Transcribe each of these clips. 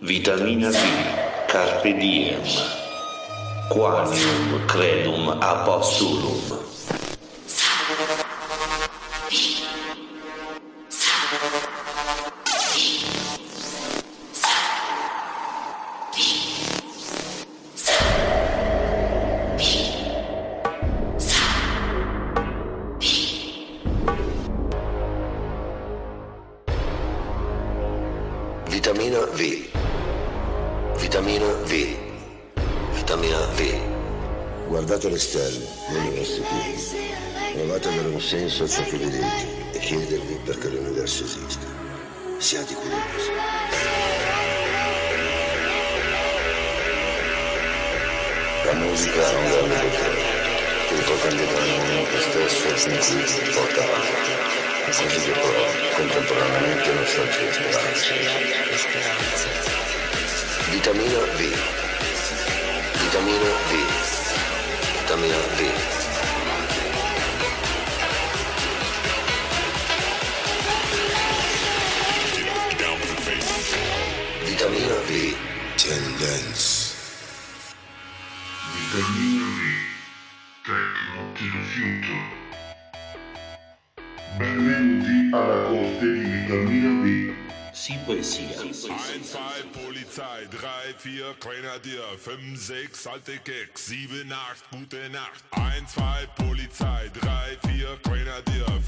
Vitamina B, Carpe Diem, Quanium Credum Apossulum. musica non vale perché il contemporaneo è momento stesso in cui si porta avanti, così che però contemporaneamente non sorge la speranza. Vitamina V. Vitamina V. Vitamina V. Vitamina V. Tendenza. Polizei. 1, 2, Polizei, 3, 4, Grenadier, 5, 6, alte Keks, 7, 8, gute Nacht. 1, 2, Polizei, 3, 4, Grenadier, 5, 6,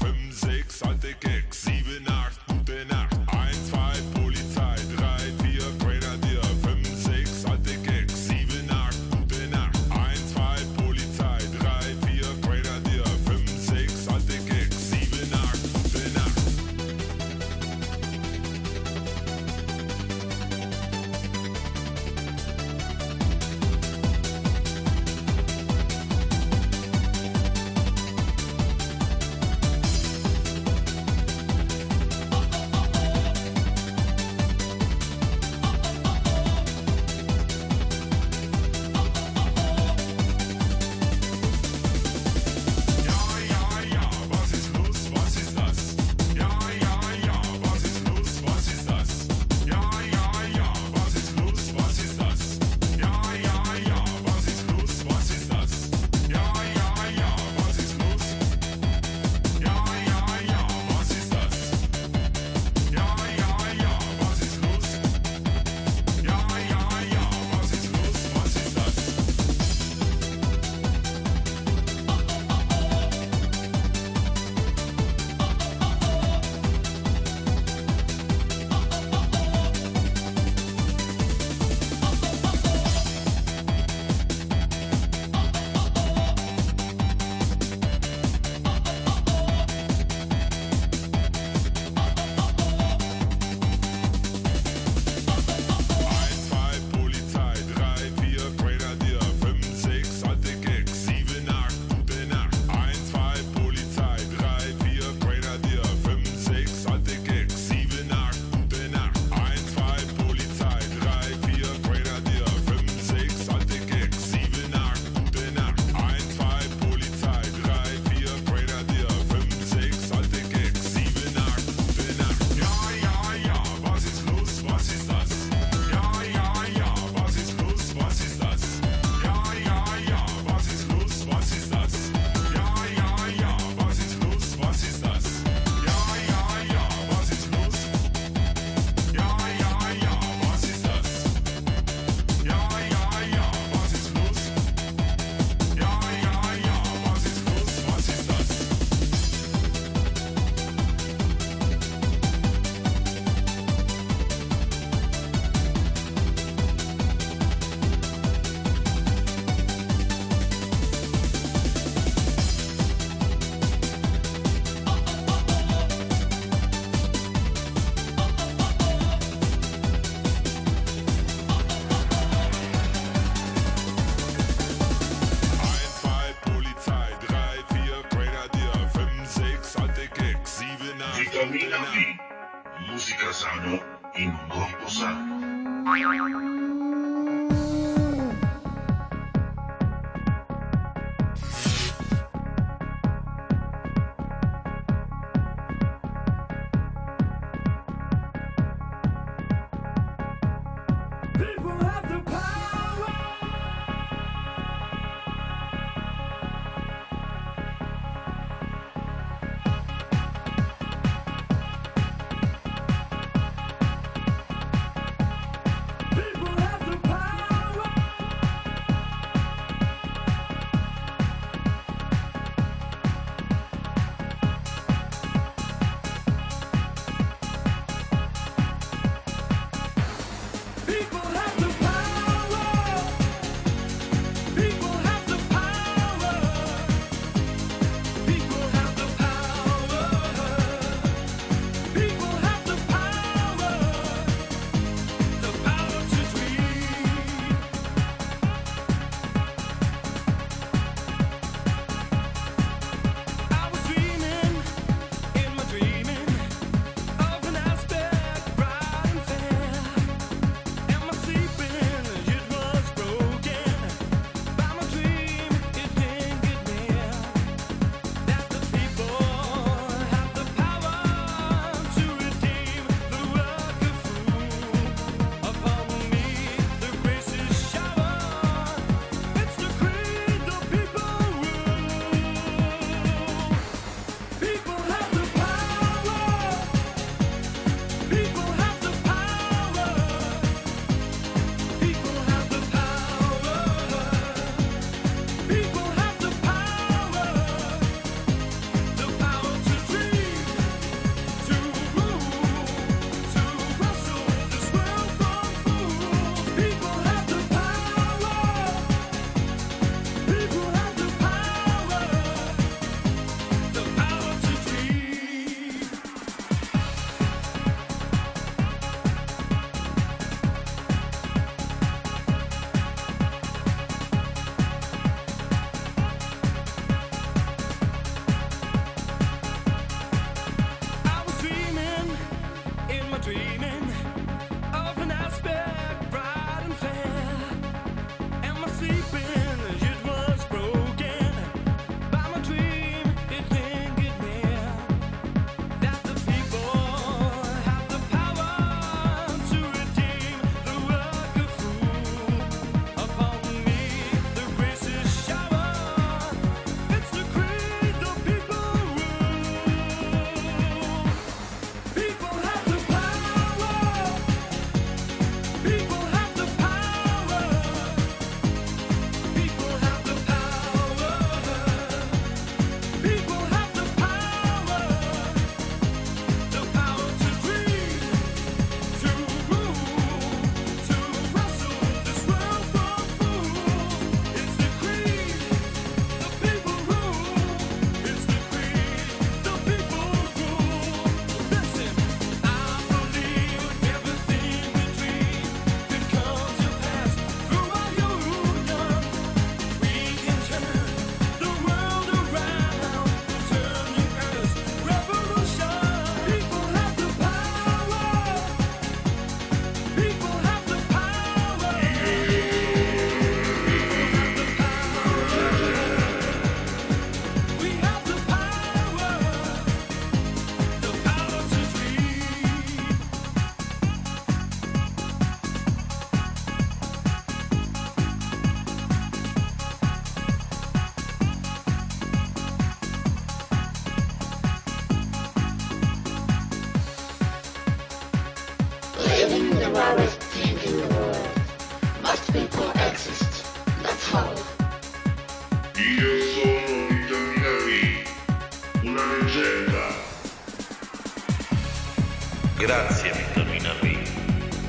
7, 8. Sono Vitamina V,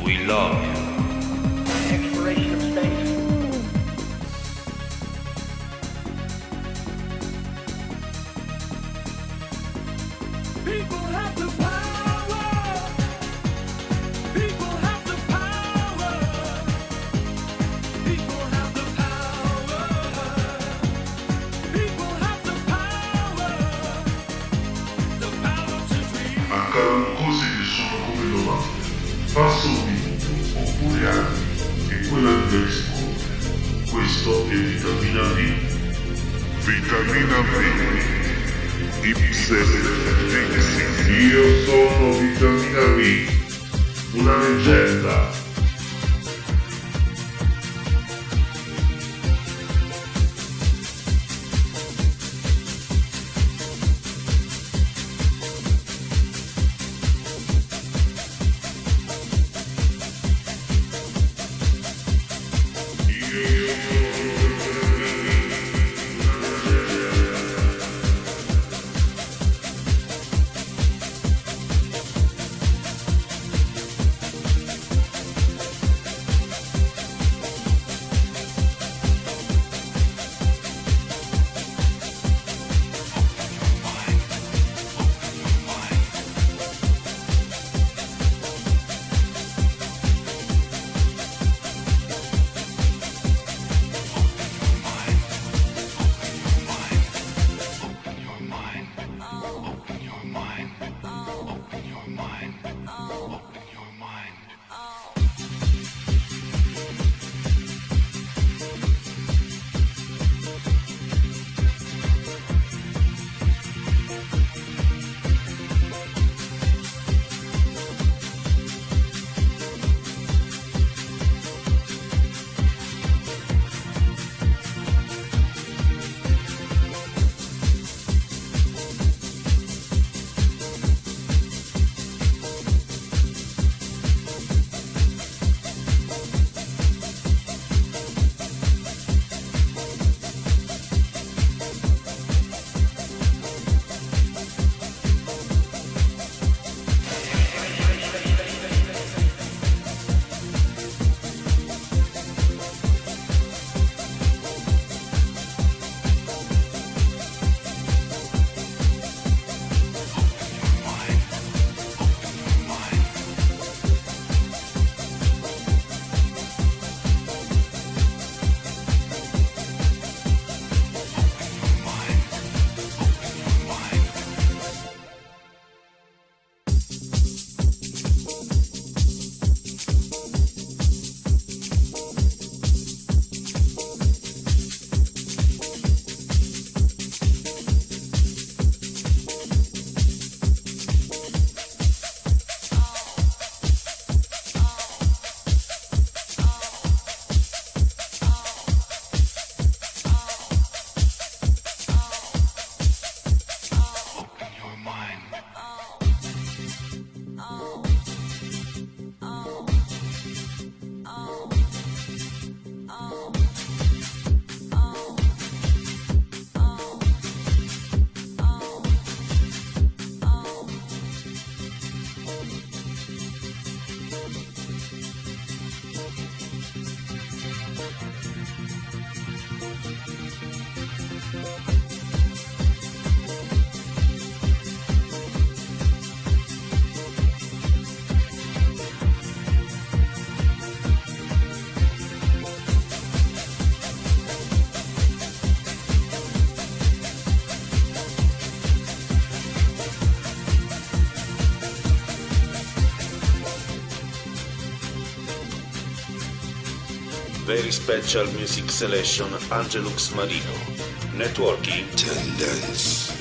una leggenda. Special Music Selection Angelux Marino. Networking Tendence.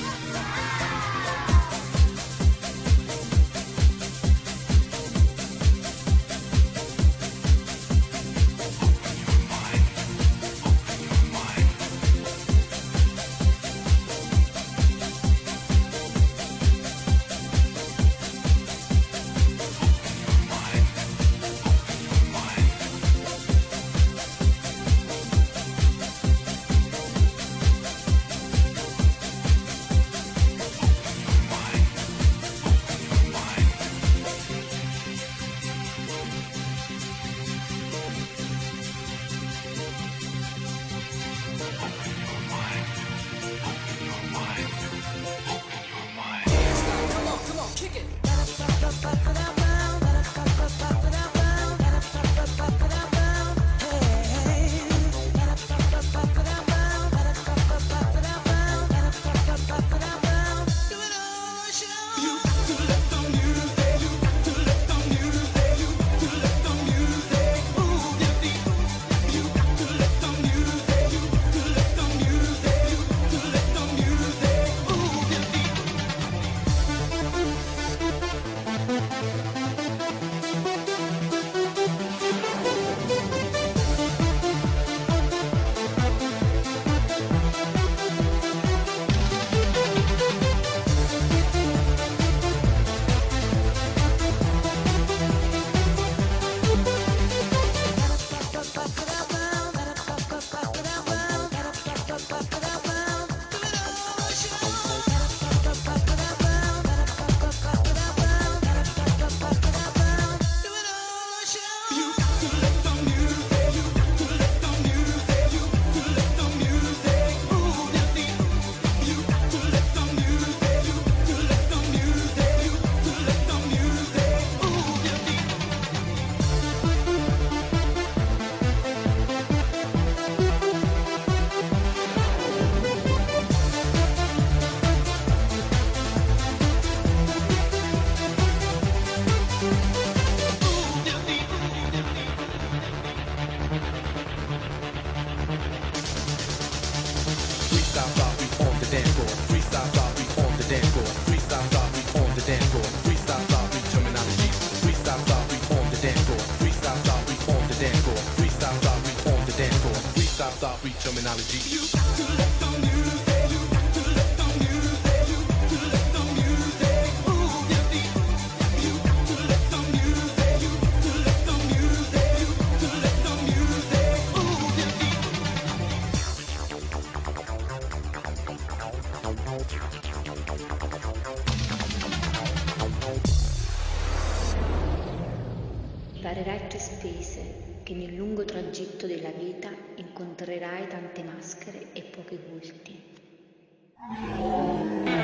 Che nel lungo tragitto della vita incontrerai tante maschere e pochi volti.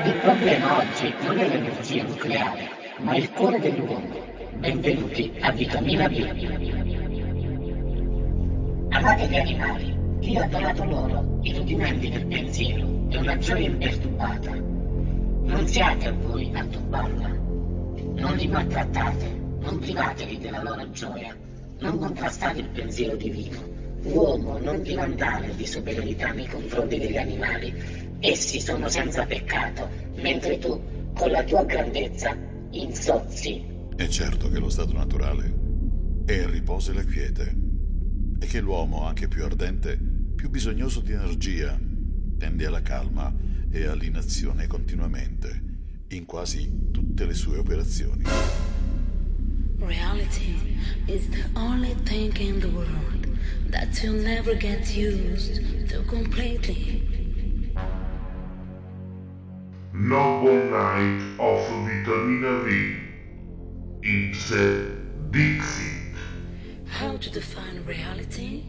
Il problema oggi non è l'energia nucleare, ma il cuore dell'uomo. Benvenuti a Vitamina B. Amate gli animali, Dio ha donato loro i rudimenti del pensiero e una gioia imperturbata. Non siate a voi a turbarla. Non li maltrattate, non privatevi della loro gioia, non contrastate il pensiero divino. Uomo, non ti vantare di superiorità nei confronti degli animali. Essi sono senza peccato, mentre tu, con la tua grandezza, insozzi. È certo che lo stato naturale è il riposo e la quiete, e che l'uomo, anche più ardente, più bisognoso di energia, tende alla calma e all'inazione continuamente, in quasi tutte le sue operazioni. Reality is the only thing in the world that you'll never get used to completely. Noble Night of Vitamina V. It's a Dixie. How to define reality?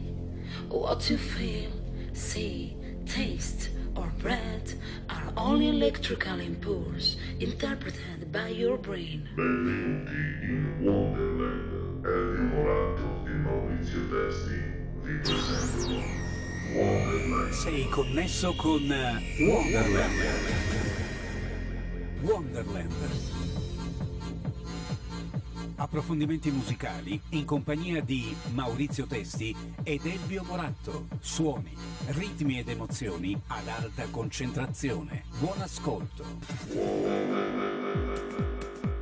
What you feel, see, taste, or breath are only electrical impulse interpreted by your brain. Benvenuti in Wonderland. È dimorato di Maurizio Testi. Vi presento Wonderland. Sei connesso con eh, Wonderland. Wonderland. approfondimenti musicali in compagnia di Maurizio Testi ed Elvio Moratto. Suoni, ritmi ed emozioni ad alta concentrazione. Buon ascolto.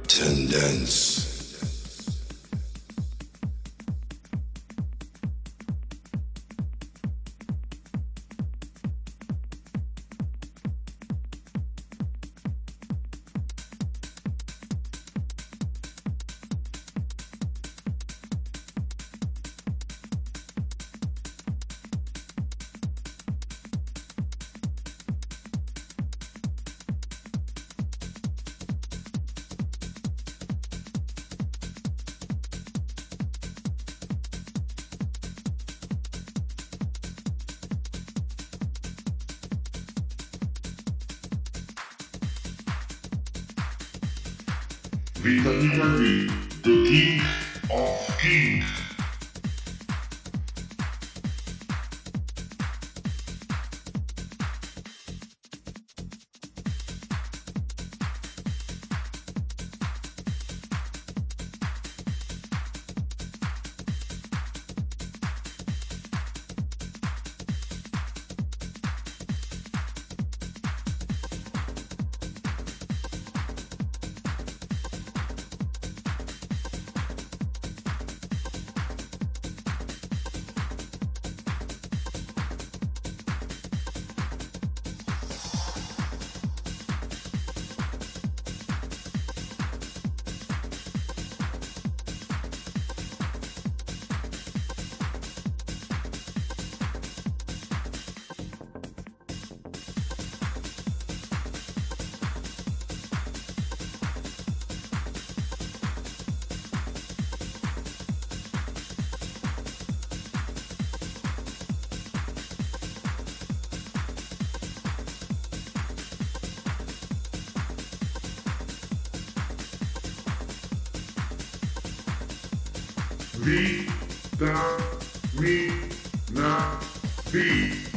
Tendence. Vitamina V.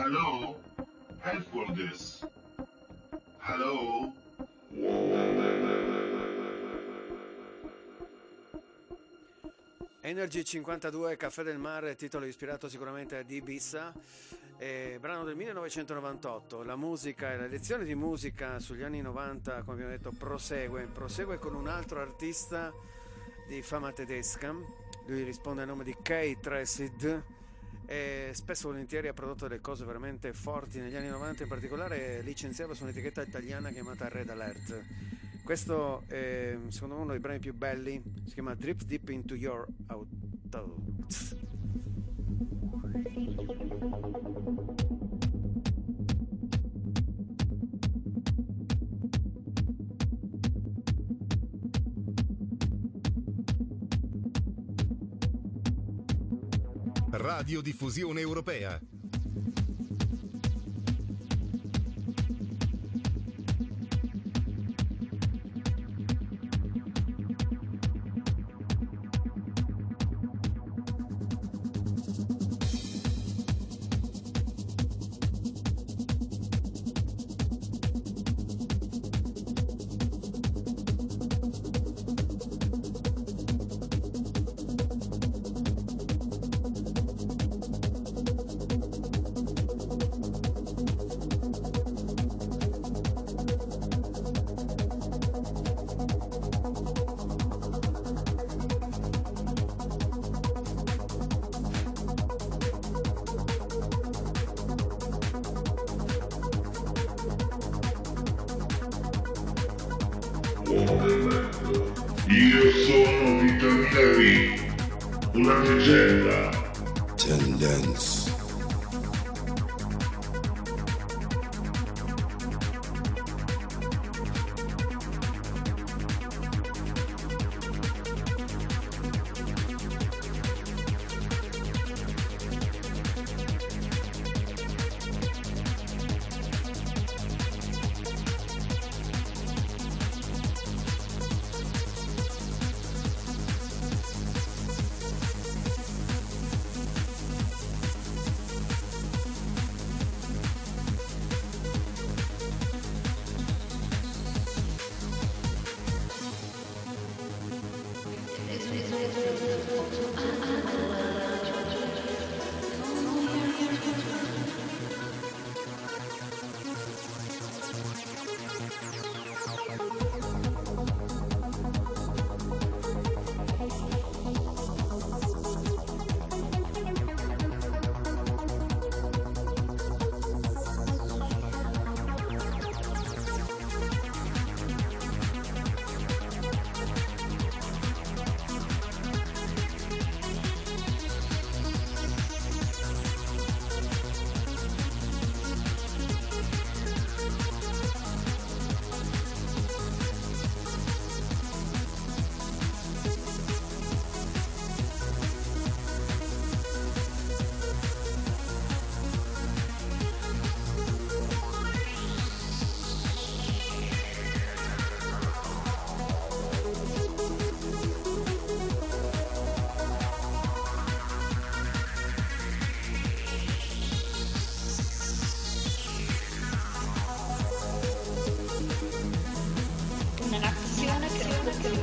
Hello? Help for this. Hello? Energy 52, Caffè del Mare, titolo ispirato sicuramente a Di Bissa, eh, brano del 1998. La musica e la lezione di musica sugli anni 90, come abbiamo detto, prosegue, prosegue con un altro artista di fama tedesca. Lui risponde al nome di Kay Tresid e spesso volentieri ha prodotto delle cose veramente forti negli anni 90, in particolare licenziava su un'etichetta italiana chiamata Red Alert. Questo è secondo me uno dei brani più belli, si chiama Drip Deep into Your Thoughts. Radiodiffusione europea.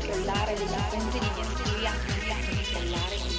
Controllare le fonti di energia può controllare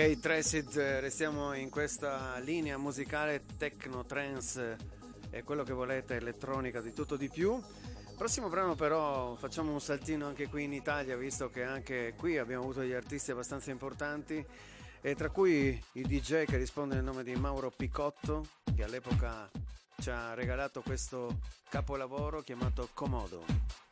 Ok, Tracid, eh, restiamo in questa linea musicale techno, trance e quello che volete, elettronica, di tutto di più. Prossimo brano però facciamo un saltino anche qui in Italia, visto che anche qui abbiamo avuto degli artisti abbastanza importanti, e tra cui il DJ che risponde nel nome di Mauro Picotto, che all'epoca ci ha regalato questo capolavoro chiamato Comodo.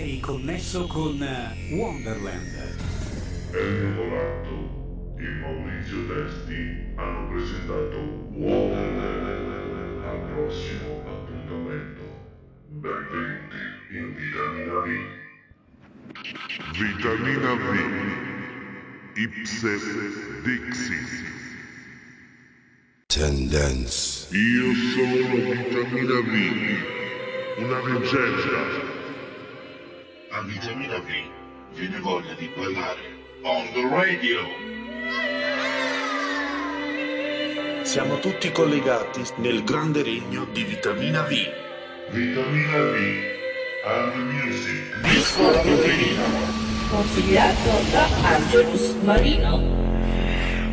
Sei connesso con eh, Wonderland. Elio Volato e Maurizio Testi hanno presentato Wonderland al prossimo appuntamento. Benvenuti in Vitamina V. Vitamina V. Ipse Dixis. Tendence. Io sono Vitamina V. Una leggenda. A Vitamina V viene voglia di ballare, on the radio. Siamo tutti collegati nel grande regno di vitamina V. Vitamina V and music. Disco proteina. Consigliato da Angelus Marino.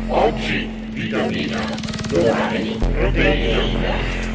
Oggi vitamina, domani proteina.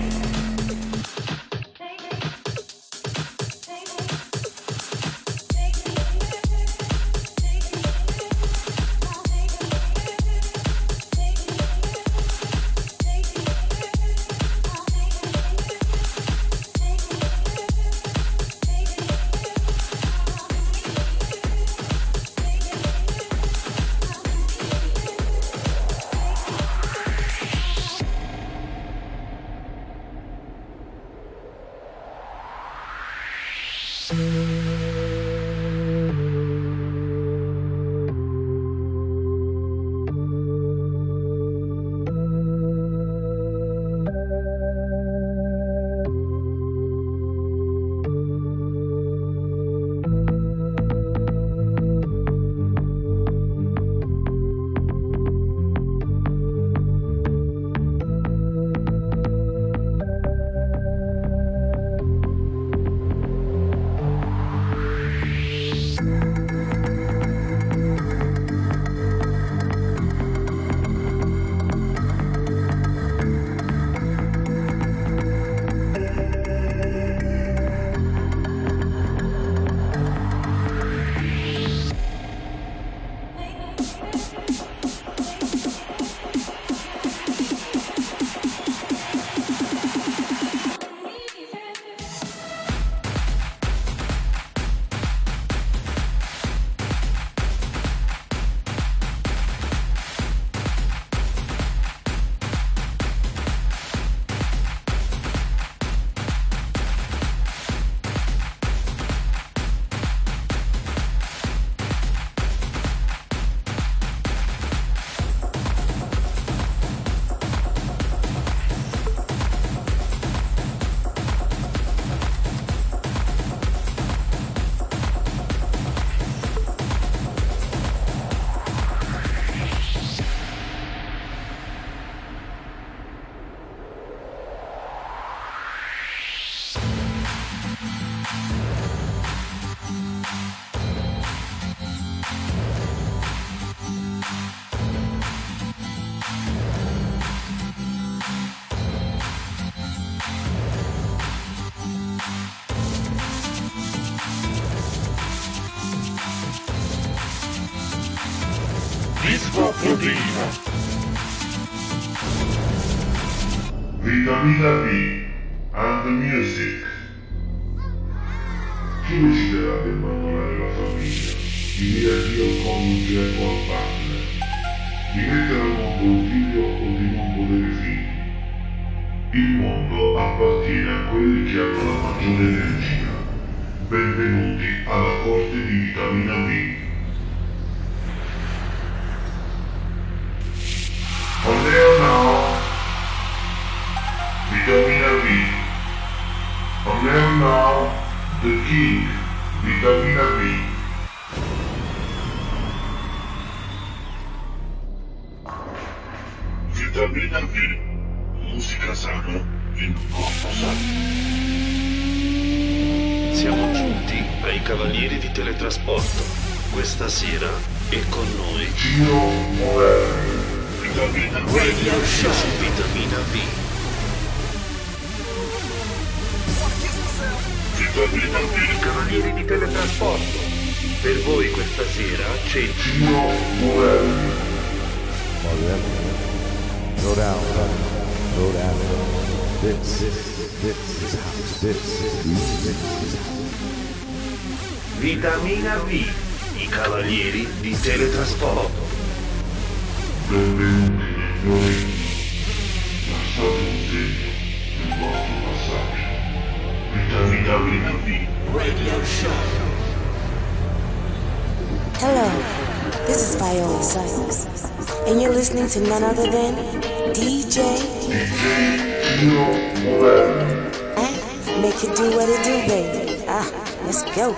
Proteina. Vitamina B and music. Chi deciderà di abbandonare la famiglia, di dire addio al coniuge o al partner, di mettere al mondo un figlio o di non volere figli? Il mondo appartiene a quelli che hanno la maggiore energia. Benvenuti alla corte di vitamina B. On air now, The King, Vitamina B. Vitamina B. Musica sana in corpo sano. Siamo giunti ai Cavalieri di Teletrasporto. Questa sera è con noi Morelli. Vitamina Radio Show su Vitamina V. I. Cavalieri di Teletrasporto. Per voi questa sera c'è Gino. Go go down. This, this is house. This, this is Vitamina V. I Cavalieri di Teletrasporto. Benvenuti. Lasciate un segno nel vostro passaggio. Vitamina B. Radio Show. Hello, this is Viola Sykes, and you're listening to none other than DJ DJ Gino and Make It Do What It Do, baby. Ah, let's go.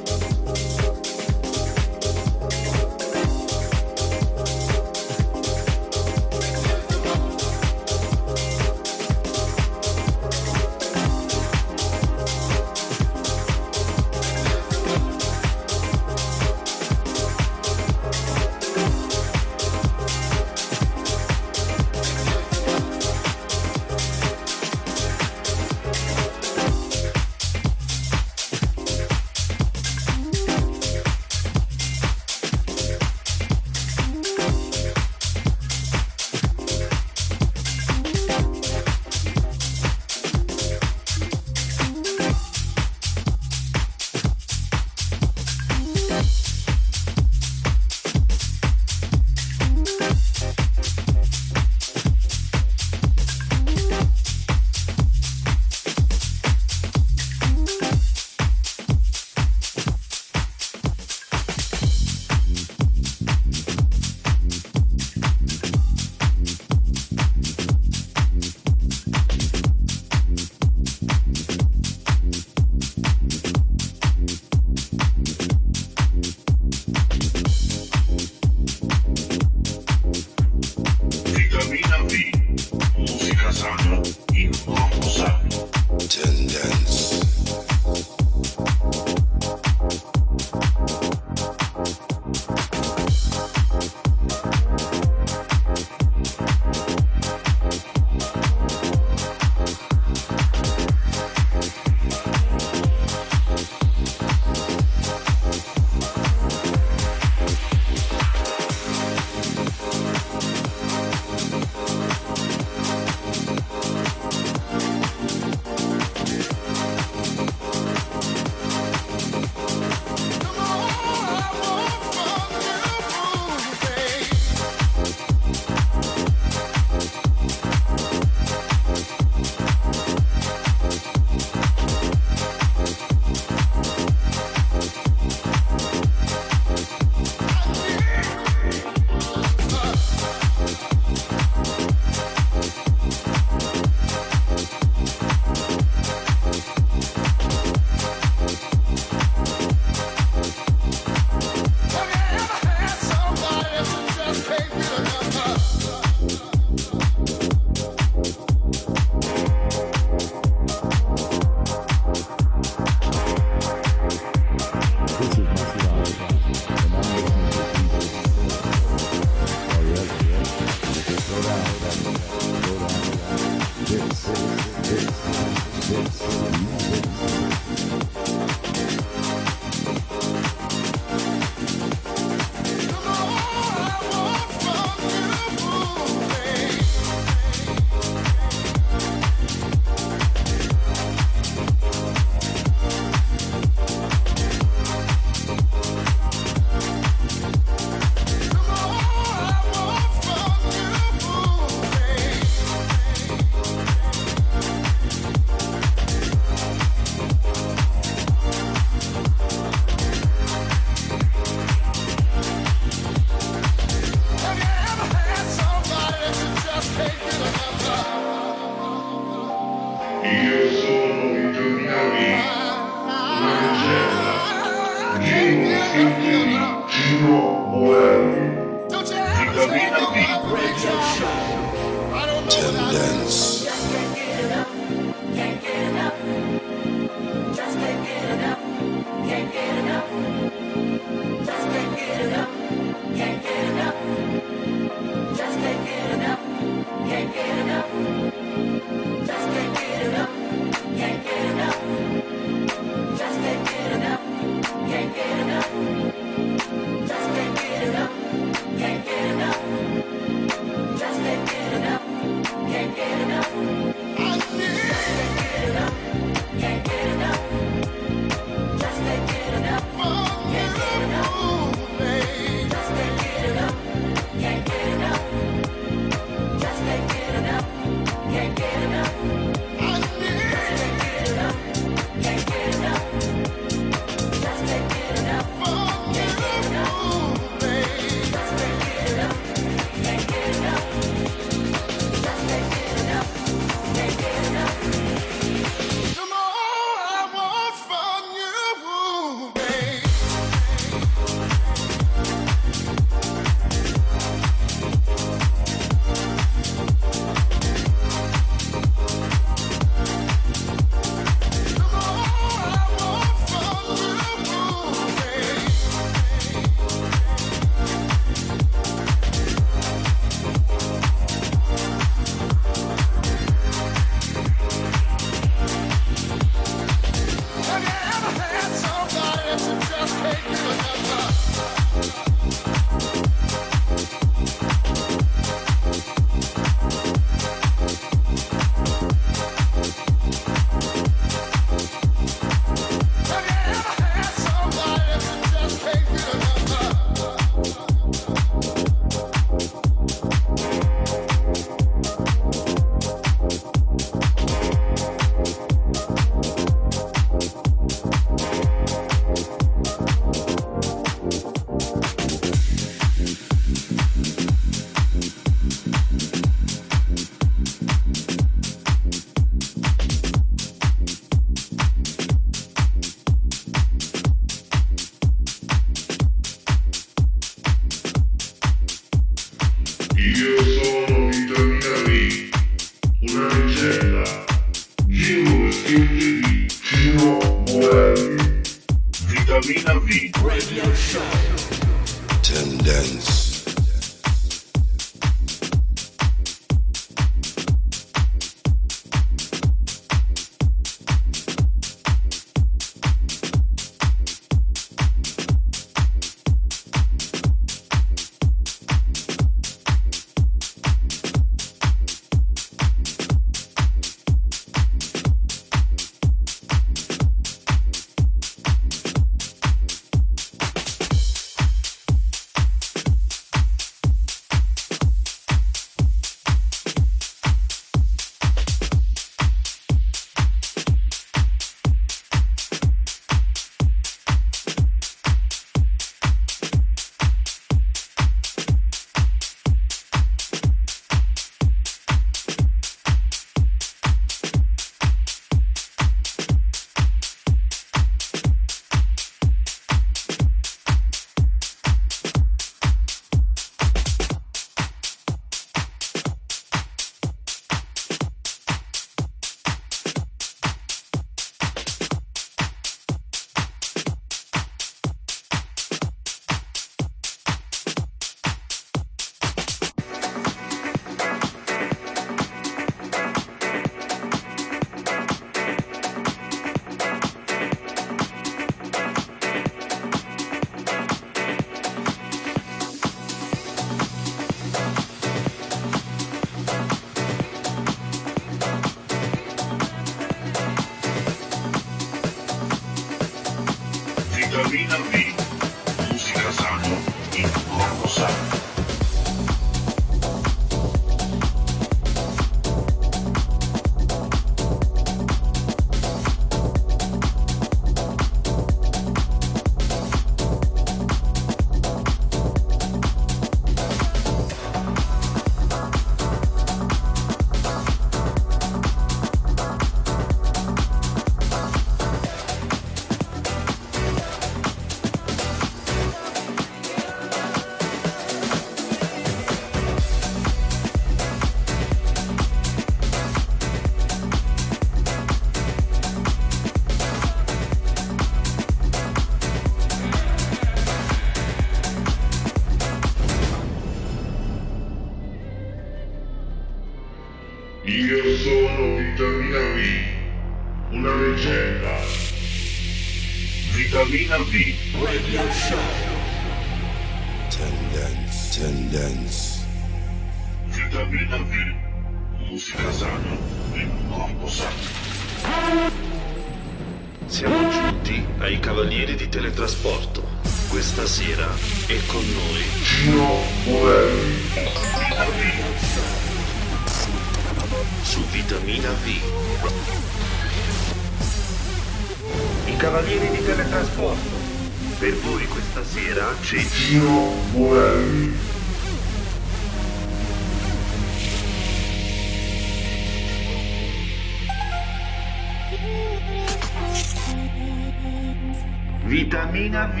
Vitamina V,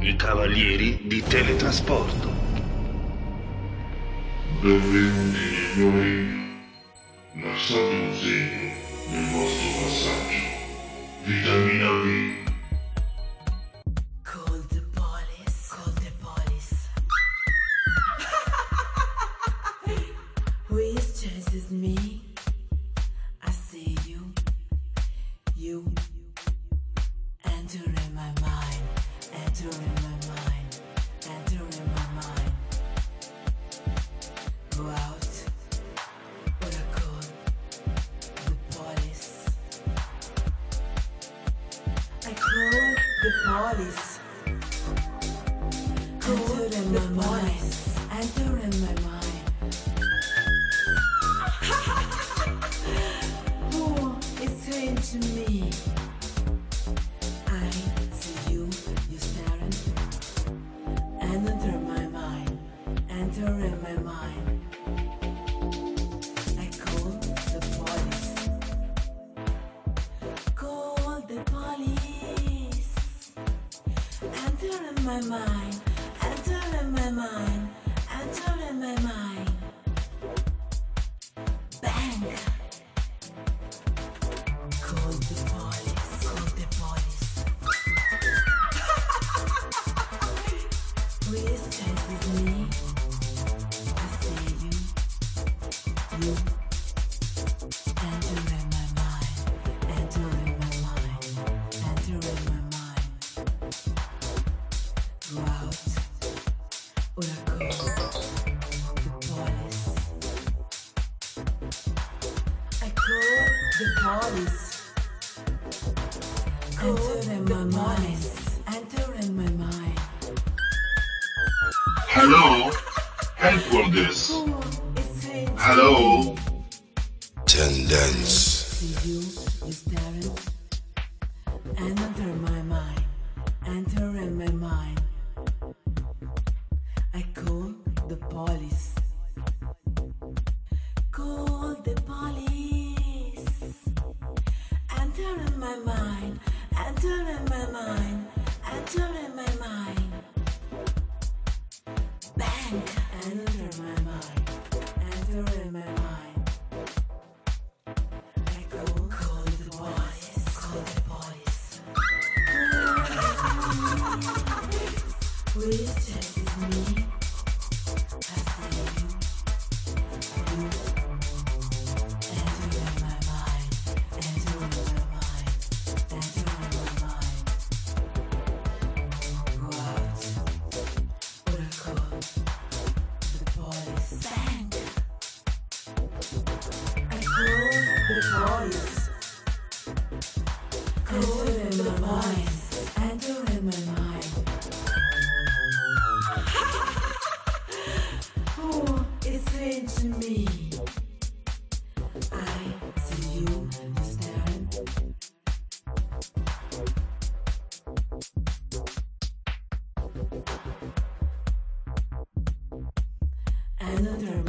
i cavalieri di teletrasporto. Benvenuti, lasciate un segno nel vostro passaggio. Vitamina V the police. Entering my mind. Entering my mind. Hello, headquarters. Hello. Another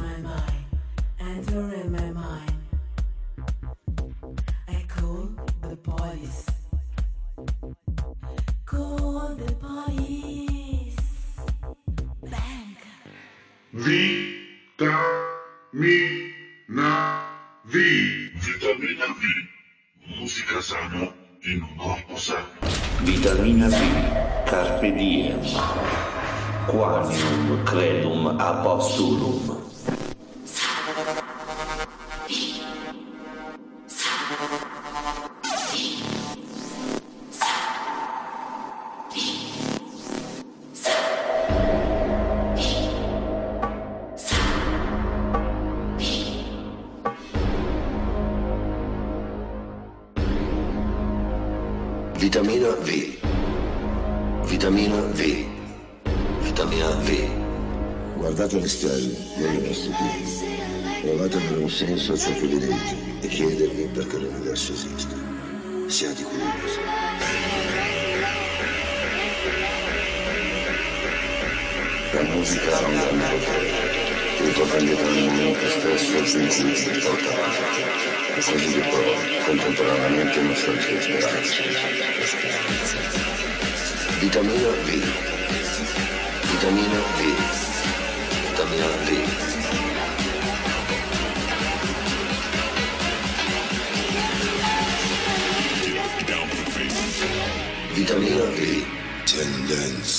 sape dies, quanium credum apostulum, Vitamina V. Vitamina V. Vitamina V. Vitamina V. Vitamina V. Tendence.